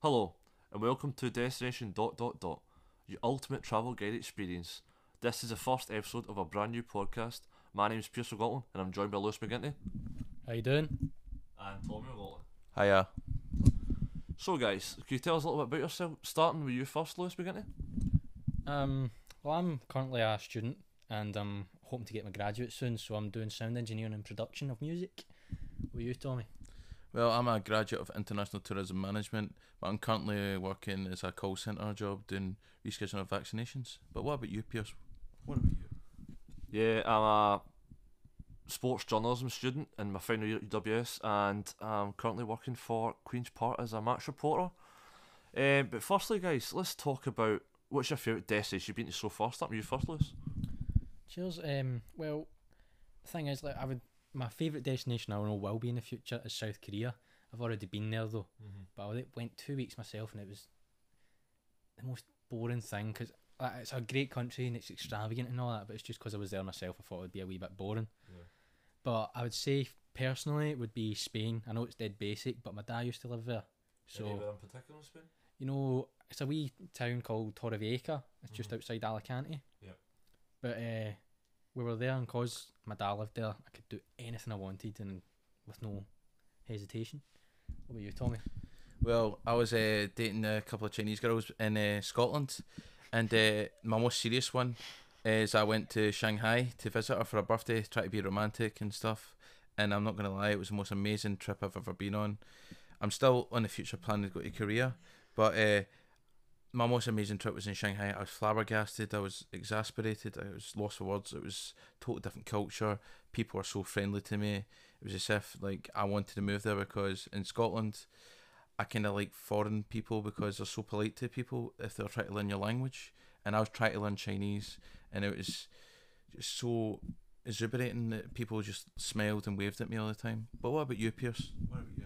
Hello, and welcome to Destination dot dot dot, your ultimate travel guide experience. This is the first episode of a brand new podcast. My name is Pierce McLaughlin, and I'm joined by Lewis McGinty How you doing? and Tommy McLaughlin. Hiya. So, guys, can you tell us a little bit about yourself? Starting with you first, Lewis McGinty. Um, well, I'm currently a student and I'm hoping to get my graduate soon, so I'm doing sound engineering and production of music. What you, Tommy? Well, I'm a graduate of international tourism management, but I'm currently working as a call centre job doing rescheduling of vaccinations. But what about you, Pierce? What about you? Yeah, I'm a sports journalism student in my final year at UWS, and I'm currently working for Queen's Park as a match reporter. Um, but firstly, guys, let's talk about what's your favourite destination you've been to so far. Start with you first, Lewis. Cheers. Um, well, the thing is, like, I would my favourite destination I know will be in the future is South Korea. I've already been there though, but I went- two weeks myself, and it was the most boring thing because it's a great country and it's extravagant and all that, but it's just because I was there myself. I thought it would be a wee bit boring. Yeah. But I would say personally it would be Spain. I know it's dead basic, but my dad used to live there, so Anywhere in particular in Spain? you know it's a wee town called Torrevieja. It's just Mhm. outside Alicante. Yep. But uh, we were there, and cause my dad lived there, I could do anything I wanted and with no hesitation. What about you, Tommy? Well, I was uh, dating a couple of Chinese girls in uh, Scotland, and uh, my most serious one is I went to Shanghai to visit her for her birthday, try to be romantic and stuff. And I'm not gonna lie, it was the most amazing trip I've ever been on. I'm still on the future plan to go to Korea, but uh, my most amazing trip was in Shanghai. I was flabbergasted. I was exasperated. I was lost for words. It was totally different culture. People were so friendly to me. It was as if like I wanted to move there because in Scotland, I kind of like foreign people because they're so polite to people if they're trying to learn your language. And I was trying to learn Chinese, and it was just so exuberating that people just smiled and waved at me all the time. But what about you, Pierce? What about you?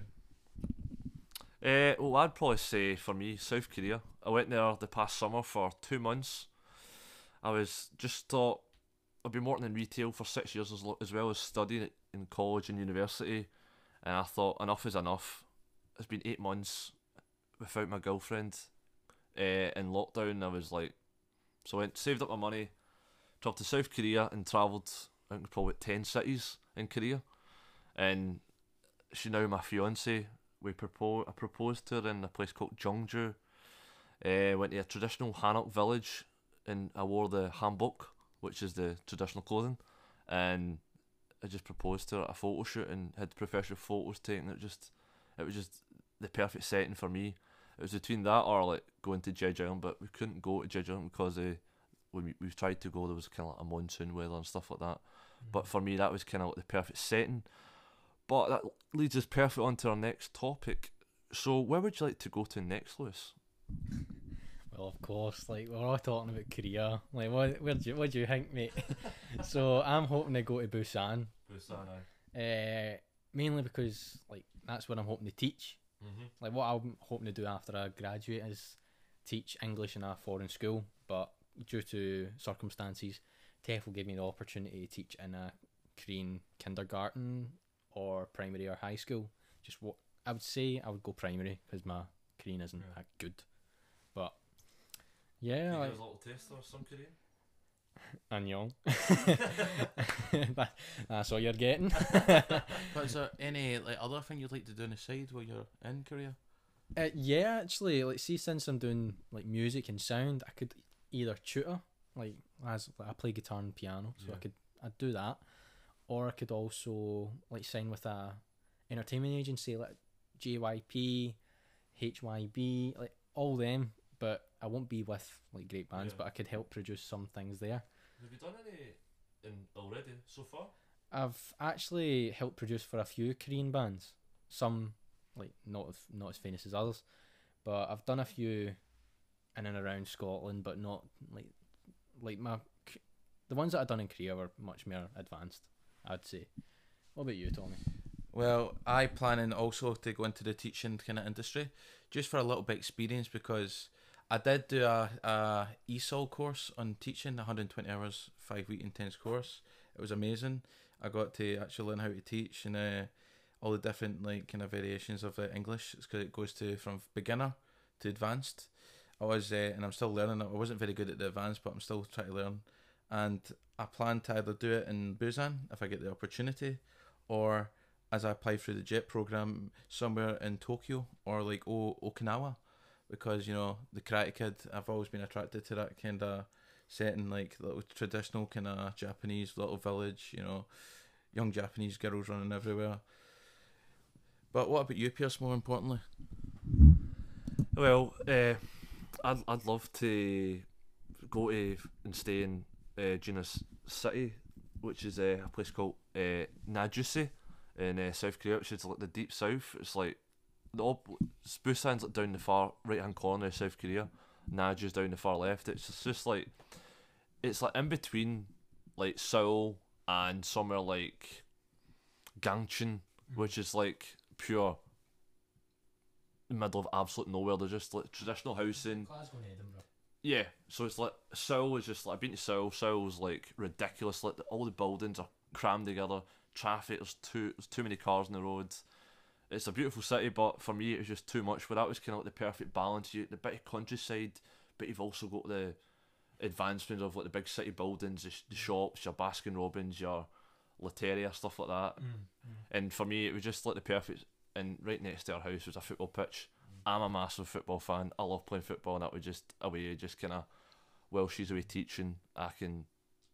Uh, well, I'd probably say for me, South Korea. I went there the past summer for two months. I was just thought I've been working in retail for six years as, as well as studying in college and university, and I thought enough is enough. It's been eight months without my girlfriend uh, in lockdown. I was like, so I went saved up my money, traveled to South Korea and travelled. I think probably ten cities in Korea, and she now my fiance we propose I proposed to her in a place called Jeonju. Uh, went to a traditional Hanok village and I wore the hanbok, which is the traditional clothing, and I just proposed to her at a photo shoot and had professional photos taken. It just it was just the perfect setting for me. It was between that or like going to Jeju, but we couldn't go to Jeju because uh, when we, we tried to go there was kind of like a monsoon weather and stuff like that. But for me, that was kind of like the perfect setting. But that leads us perfect on to our next topic. So, where would you like to go to next, Lewis? Well, of course, like we're all talking about Korea. Like, what, where do you, what do you think, mate? so I'm hoping to go to Busan. Busan. Uh, mainly because like that's what I'm hoping to teach. Mm-hmm. Like what I'm hoping to do after I graduate is teach English in a foreign school, but due to circumstances, TEF will give me the opportunity to teach in a Korean kindergarten or primary or high school. Just what I would say, I would go primary because my Korean isn't Yeah. that good. But yeah, like, a little taste of some Korean. Annyeong. that, that's what you're getting. But is there any like other thing you'd like to do on the side while you're in Korea? Uh, yeah, actually, like see, since I'm doing like music and sound, I could either tutor, like as like, I play guitar and piano, so I could I'd do that, or I could also like sign with a entertainment agency like JYP, HYB, like all them. But I won't be with like great bands, Yeah. but I could help produce some things there. Have you done any in already so far? I've actually helped produce for a few Korean bands. Some like not as not as famous as others, but I've done a few in and around Scotland, but not like like my the ones that I've done in Korea were much more advanced. I'd say. What about you, Tommy? Well, I planning also to go into the teaching kind of industry, just for a little bit experience because I did do a, a ESOL course on teaching, 120 hours, five week intense course. It was amazing. I got to actually learn how to teach and uh, all the different like kind of variations of uh, English. It's because it goes to from beginner to advanced. I was, uh, and I'm still learning. I wasn't very good at the advanced, but I'm still trying to learn. And I plan to either do it in Busan if I get the opportunity, or as I apply through the JET program somewhere in Tokyo or like o- Okinawa, because you know the Karate Kid. I've always been attracted to that kind of setting, like little traditional kind of Japanese little village. You know, young Japanese girls running everywhere. But what about you, Pierce? More importantly, Well, uh, I'd I'd love to go to and stay in uh, Gina's City, which is uh, a place called uh, Najusi in uh, South Korea, which is like the deep south. It's like the op- Busan's like down the far right hand corner of South Korea. Naju's down the far left. It's just, just like it's like in between like Seoul and somewhere like Gangcheon, which is like pure middle of absolute nowhere. They're just like traditional housing. Glasgow and Edinburgh. Yeah, so it's like Seoul is just like I've been to Seoul. Seoul's like ridiculous. Like all the buildings are crammed together. Traffic. There's too there's too many cars on the roads. It's a beautiful city, but for me it was just too much. But that was kind of like the perfect balance. You the bit of countryside, but you've also got the advancements of like the big city buildings, the, the shops, your Baskin Robbins, your Lotteria, stuff like that. Mm, mm. And for me, it was just like the perfect. And right next to our house was a football pitch. I'm a massive football fan. I love playing football, and that was just a way, just kind of, while she's away teaching, I can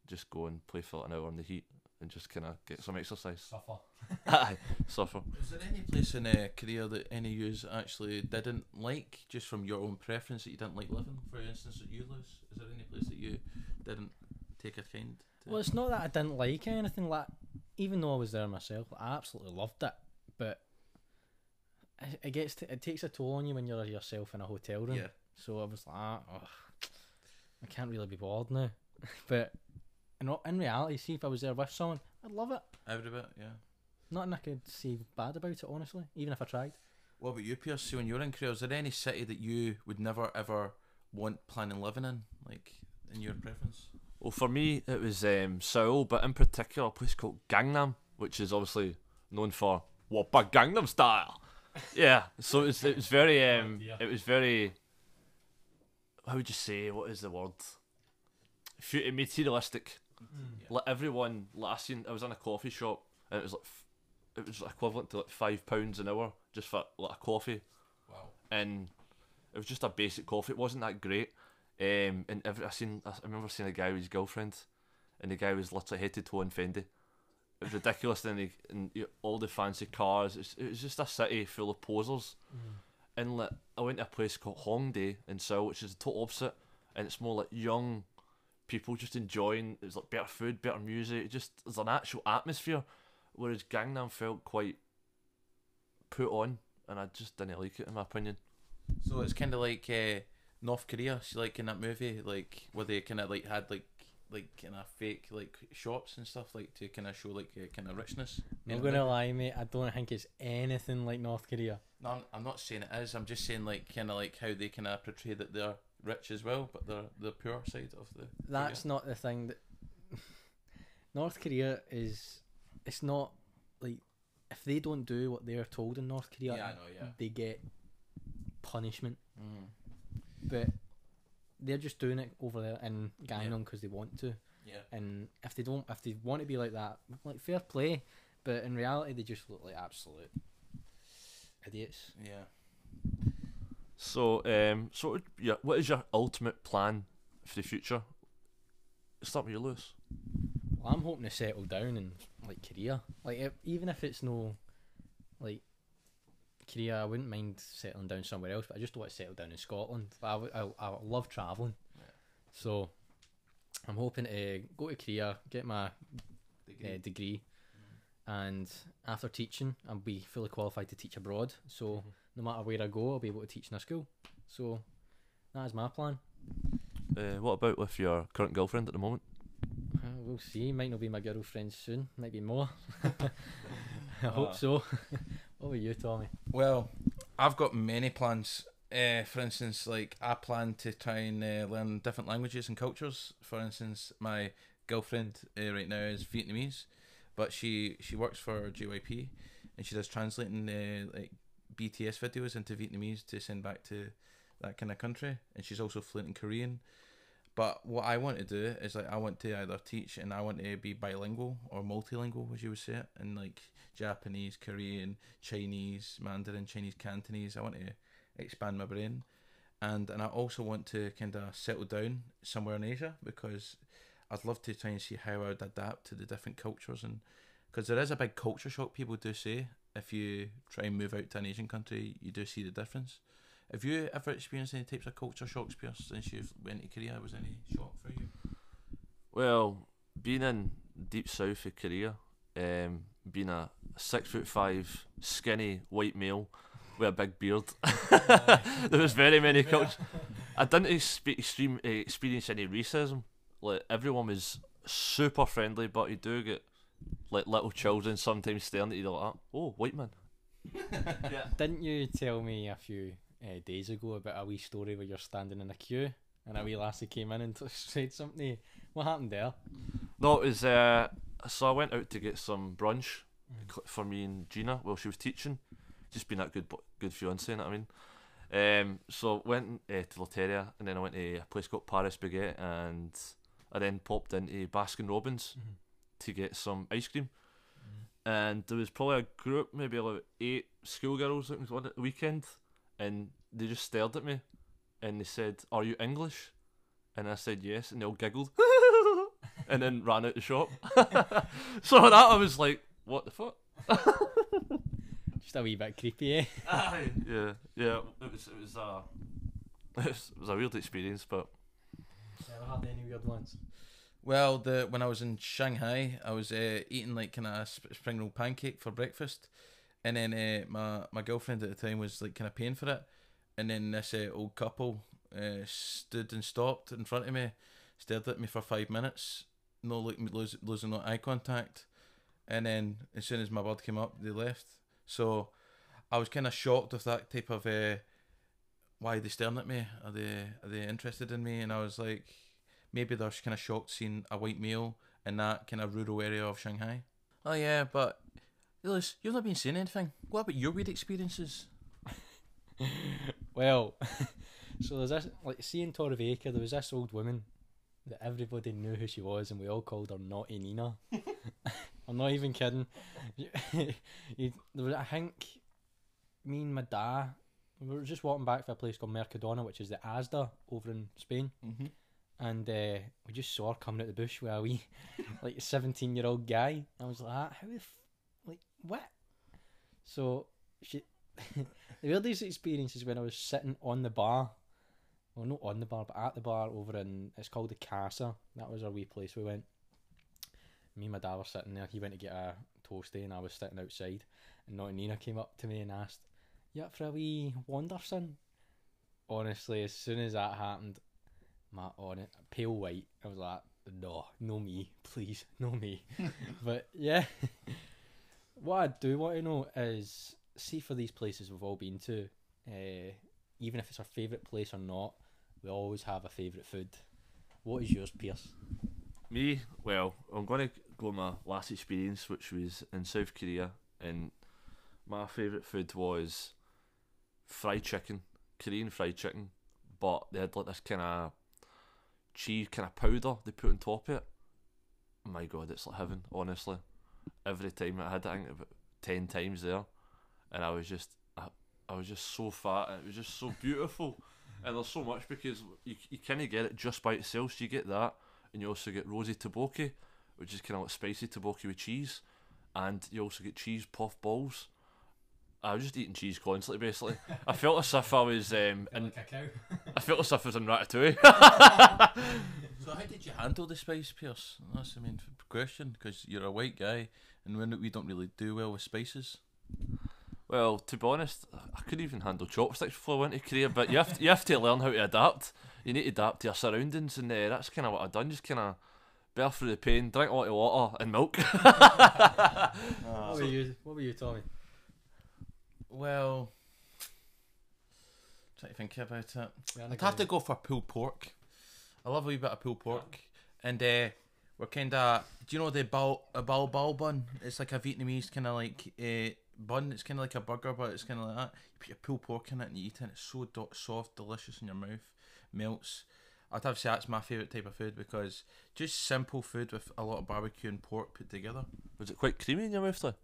just go and play for an hour in the heat and just kind of get some exercise. Suffer. Aye, suffer. is there any place in uh, a career that any of you actually didn't like, just from your own preference that you didn't like living? For instance, that you lose. Is there any place that you didn't take a kind? To? Well, it's not that I didn't like anything. Like, even though I was there myself, I absolutely loved it. But it, it gets to, it takes a toll on you when you're yourself in a hotel room. yeah. So I was like, ugh, I can't really be bored now. but in, all- in reality, see if I was there with someone, I'd love it. Every bit, yeah. Nothing I could say bad about it, honestly. Even if I tried. What about you, Pierce? See, when you're in Korea, is there any city that you would never ever want planning living in, like in your preference? Well, for me, it was um, Seoul, but in particular, a place called Gangnam, which is obviously known for Oppa Gangnam Style. Yeah, so it was, it was very, um, dear. it was very, how would you say, what is the word? Materialistic. Like everyone, last I seen, I was in a coffee shop and it was like, it was equivalent to like five pounds an hour just for like a coffee Wow. and it was just a basic coffee. It wasn't that great. Um, and every, I seen, I remember seeing a guy with his girlfriend, and the guy was literally head to toe in Fendi. It was ridiculous. then he, and you all the fancy cars. It's, was, it was just a city full of posers. And like, I went to a place called Hongdae in Seoul, which is the total opposite, and it's more like young people just enjoying. It's like better food, better music. It just there's an actual atmosphere. Whereas Gangnam felt quite put on, and I just didn't like it in my opinion. So it's kind of like uh, North Korea, see, like in that movie, like where they kind of like had like like kind of fake like shops and stuff, like to kind of show like uh, kind of richness. I'm Not gonna lie, mate. I don't think it's anything like North Korea. No, I'm, I'm not saying it is. I'm just saying like kind of like how they kind of portray that they're rich as well, but they're the poor side of the. That's not the thing that North Korea is. It's not like if they don't do what they're told in North Korea, Yeah, I know, yeah. they get punishment. Mm. But they're just doing it over there in Gangnam because they want to. Yeah. And if they don't, if they want to be like that, like fair play. But in reality, they just look like absolute idiots. Yeah. So, um, so what- yeah, what is your ultimate plan for the future? Start with you, Lewis. Well, I'm hoping to settle down in like Korea. Like if, even if it's no, like Korea, I wouldn't mind settling down somewhere else. But I just want to settle down in Scotland. I would- I, I love traveling, Yeah. so I'm hoping to go to Korea, get my uh, degree, and after teaching, I'll be fully qualified to teach abroad. So no matter where I go, I'll be able to teach in a school. So that is my plan. Uh, what about with your current girlfriend at the moment? Uh, we'll see. Might not be my girlfriend soon. Might be more. I hope Ah. so. what about you, Tommy? Well, I've got many plans. Uh, for instance, like I plan to try and uh, learn different languages and cultures. For instance, my girlfriend uh, right now is Vietnamese, but she she works for JYP, and she does translating uh, like BTS videos into Vietnamese to send back to that kind of country, and she's also fluent in Korean. But what I want to do is like I want to either teach and I want to be bilingual or multilingual, as you would say it, in like Japanese, Korean, Chinese, Mandarin, Chinese, Cantonese. I want to expand my brain, and and I also want to kind of settle down somewhere in Asia because I'd love to try and see how I would adapt to the different cultures and because there is a big culture shock. People do say if you try and move out to an Asian country, you do see the difference. Have you ever experienced any types of culture shocks, Pierce, since you've went to Korea? Was any shock for you? Well, being in deep south of Korea, um, being a six foot five, skinny white male with a big beard, there was very many cultures. I didn't expe- extreme, uh, experience any racism. Like everyone was super friendly, but you do get like little children sometimes staring at you like, "Oh, white man." yeah. Didn't you tell me a few uh, days ago about a wee story where you're standing in a queue and a wee lassie came in and t- said something? What happened there? No, it was uh, so I went out to get some brunch cl- for me and Gina while she was teaching. Just being that good, good fiance, you know what I mean. Um, so went uh, to Lotteria and then I went to a place called Paris Baguette and I then popped into Baskin Robbins to get some ice cream. And there was probably a group, maybe about eight schoolgirls that was on at the weekend, and they just stared at me, and they said, "Are you English?" And I said yes, and they all giggled, and then ran out of the shop. so that I was like, "What the fuck?" Just a wee bit creepy, eh? yeah, yeah. It was it was uh, it was, it was a weird experience, but Never had any weird ones. Well, the when I was in Shanghai, I was uh, eating like kind of sp- spring roll pancake for breakfast, and then uh, my my girlfriend at the time was like kind of paying for it, and then this uh, old couple uh, stood and stopped in front of me, stared at me for five minutes, no like lose, losing no eye contact, and then as soon as my word came up, they left. So I was kind of shocked with that type of uh, why are they staring at me? Are they are they interested in me? And I was like, maybe they're kind of shocked seeing a white male in that kind of rural area of Shanghai. Oh yeah, but Lewis, you've not been saying anything. What about your weird experiences? Well, so there's this, like, seeing Torrevieja, there was this old woman that everybody knew who she was, and we all called her Naughty Nina. I'm not even kidding. you, there was, I think, me and my dad, we were just walking back from a place called Mercadona, which is the Asda over in Spain, Mm-hmm. and uh, we just saw her coming out the bush with a wee, like, 17 year old guy. I was like, "Ah, how the what? So, she, the weirdest experience is when I was sitting on the bar. Well, not on the bar, but at the bar over in it's called the Casa. That was our wee place we went. Me and my dad were sitting there. He went to get a toasty, and I was sitting outside. And Naughty Nina came up to me and asked, "You up for a wee Wanderson?" Honestly, as soon as that happened, my on it pale white. I was like, "No, no me, please, no me." but yeah, what I do want to know is, see for these places we've all been to, uh, even if it's our favourite place or not, we always have a favourite food. What is yours, Pierce? Me, well, I'm going to go my last experience, which was in South Korea, and my favourite food was fried chicken, Korean fried chicken, but they had like this kind of cheese kind of powder they put on top of it. My God, it's like heaven, honestly. Every time I had it, I think about ten times there, and I was just, I, I was just so fat, and it was just so beautiful. and there's so much because you you kind of get it just by itself. So you get that, and you also get rosy tteokbokki, which is kind of like spicy tteokbokki with cheese, and you also get cheese puff balls. I was just eating cheese constantly, basically. I felt as if I was, um, in, a cow. I felt as if I was in Ratatouille. So how did you handle the spice, Pierce? That's the main question because you're a white guy, and when we don't really do well with spices. well, to be honest, I couldn't even handle chopsticks before I went to Korea. But you have to, you have to learn how to adapt. You need to adapt to your surroundings, and uh, that's kind of what I've done. Just kind of bear through the pain, drink a lot of water and milk. What were you? What were you, Tommy? Well, try to think about it. I'd have to go for pulled pork. I love a wee bit of pulled pork, and uh, we're kind of. Do you know the bao a bao bao bun? It's like a Vietnamese kind of like uh, bun. It's kind of like a burger, but it's kind of like that. You put your pulled pork in it and you eat it. And it's so do- soft, delicious in your mouth, melts. I'd have to say that's my favourite type of food because just simple food with a lot of barbecue and pork put together. Was it quite creamy in your mouth though?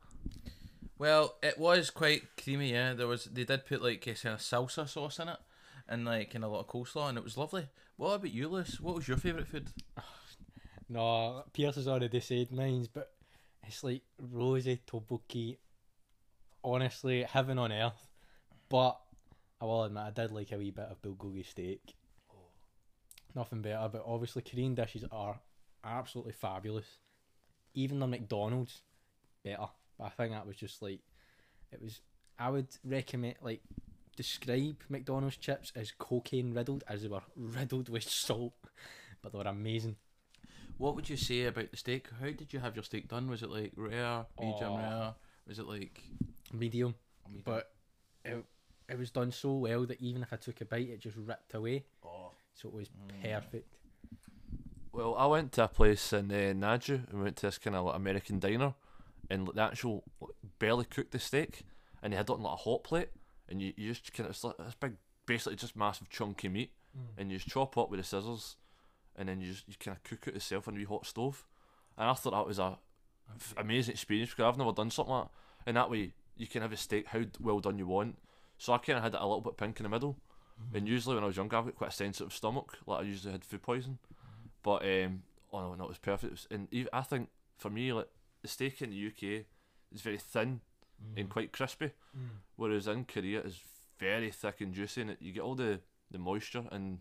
Well, it was quite creamy. Yeah, there was. They did put like a kind of salsa sauce in it, and like of a lot of coleslaw, and it was lovely. What about you, Lewis? What was your favourite food? No, Pierce has already said mine, but it's like rosy tteokbokki. Honestly, heaven on earth. But I will admit, I did like a wee bit of bulgogi steak. Nothing better, but obviously Korean dishes are absolutely fabulous. Even the McDonald's, better. But I think that was just like, it was. I would recommend like describe McDonald's chips as cocaine riddled, as they were riddled with salt, but they were amazing. What would you say about the steak? How did you have your steak done? Was it like rare, medium Oh. rare? Was it like? Medium. medium? but it, it was done so well that even if I took a bite, it just ripped away. oh, So it was Mm. perfect. Well, I went to a place in uh, Naju and went to this kind of like American diner, and the actual like, barely cooked the steak, and they had it on like a hot plate, and you, you just kind of it's like this big, basically just massive chunky meat, and you just chop up with the scissors, and then you just you kind of cook it yourself on a wee hot stove, and I thought that was a amazing experience because I've never done something like that, and that way you can have a steak how well done you want. So I kind of had it a little bit pink in the middle, and usually when I was younger, I've got quite a sensitive stomach, like I usually had food poison. But um, oh no, no, it was perfect. It was, and I think for me, like the steak in the UK is very thin and quite crispy, whereas in Korea it's very thick and juicy, and it, you get all the, the moisture and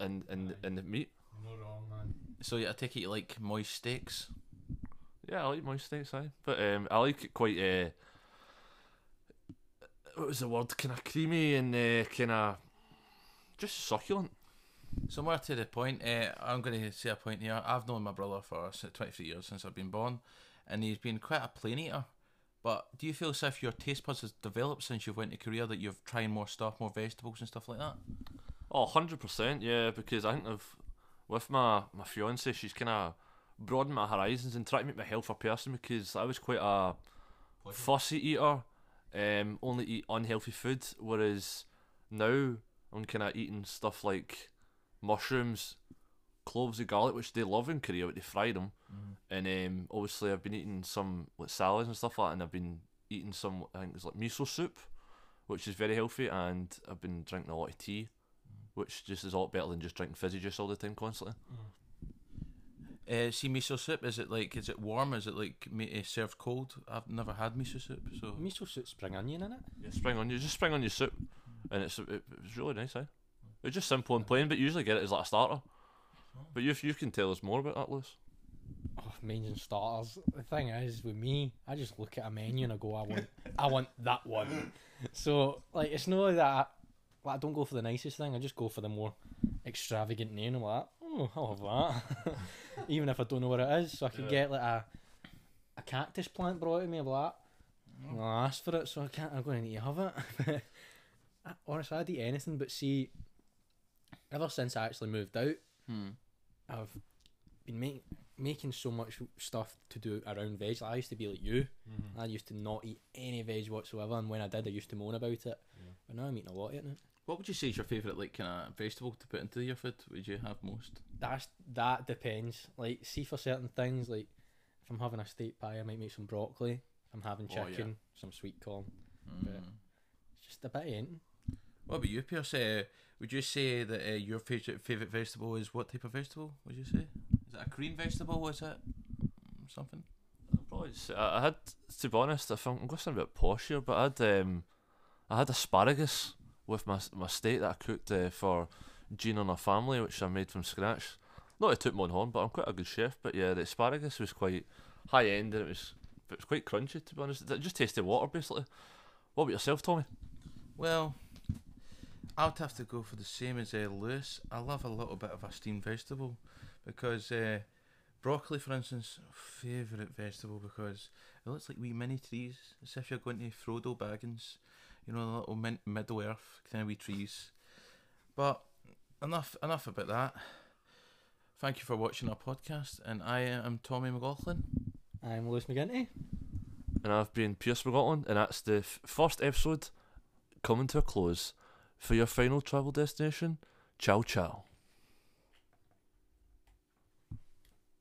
and and and the meat. Not wrong, man. So yeah, I take it you like moist steaks. Yeah, I like moist steaks, aye. But um, I like it quite. Uh, what was the word? Kind of creamy and uh, kind of just succulent. Somewhere to the point, uh, I'm going to say a point here. I've known my brother for 23 years since I've been born, and he's been quite a plain eater. But do you feel as if your taste buds has developed since you've went to Korea that you've trying more stuff, more vegetables and stuff like that? Oh, 100%, yeah, because I think I've, with my, my fiance, she's kind of broadened my horizons and tried to make me a healthier person because I was quite a fussy eater, um, only eat unhealthy food, whereas now I'm kind of eating stuff like mushrooms, cloves of garlic, which they love in Korea, but they fry them, and um, obviously I've been eating some like salads and stuff like that, and I've been eating some, I think it's like miso soup, which is very healthy, and I've been drinking a lot of tea which just is a lot better than just drinking fizzy juice all the time constantly. Uh, see miso soup, is it like, is it warm? Is it like uh, served cold? I've never had miso soup, so Miso soup spring onion in it. Yeah, spring on you, just spring on your soup, and it's it, it was really nice. Eh? It's just simple and plain, but you usually get it as like a starter. But you you can tell us more about that, Lewis. Oh, mains and starters. The thing is, with me, I just look at a menu and I go, I want, I want that one. So like, it's not that I, like I don't go for the nicest thing. I just go for the more extravagant name. I'm like, oh, I'll have that, even if I don't know what it is. So I could Yeah. get like a a cactus plant brought to me. I'm like, I'll ask for it, so I can't. I'm going to need to have it. I- Honestly, I'd eat anything, but see, ever since I actually moved out, hmm. I've been make, making so much stuff to do around veg. Like, I used to be like you. I used to not eat any veg whatsoever, and when I did, I used to moan about it. But now I'm eating a lot of it. What would you say is your favourite like kind of vegetable to put into your food? Would you have most? That's that depends. Like, see for certain things, like if I'm having a steak pie, I might make some broccoli. If I'm having Oh, yeah. chicken, some sweet corn. Yeah. Mm. It's just a bit in. What about you, Pierce? Uh, would you say that uh, your favourite favourite vegetable is what type of vegetable? Would you say? Is it a green vegetable? Was it something? Probably just, I, I had to be honest. I think I'm going to sound a bit posh here, but I had um, I had asparagus with my my steak that I cooked uh, for Jean and her family, which I made from scratch. Not to toot my own horn, but I'm quite a good chef. But yeah, the asparagus was quite high end and it was it was quite crunchy to be honest. It just tasted water basically. What about yourself, Tommy? Well, I would have to go for the same as uh, Lewis. I love a little bit of a steamed vegetable because uh, broccoli, for instance, favourite vegetable because it looks like wee mini trees, as if you're going to Frodo Baggins, you know, the little min- Middle Earth kind of wee trees. But enough, enough about that. Thank you for watching our podcast, and I am Tommy McLaughlin. I'm Lewis McGinty. And I've been Pierce McLaughlin, and that's the f- first episode coming to a close for your final travel destination. Ciao, ciao.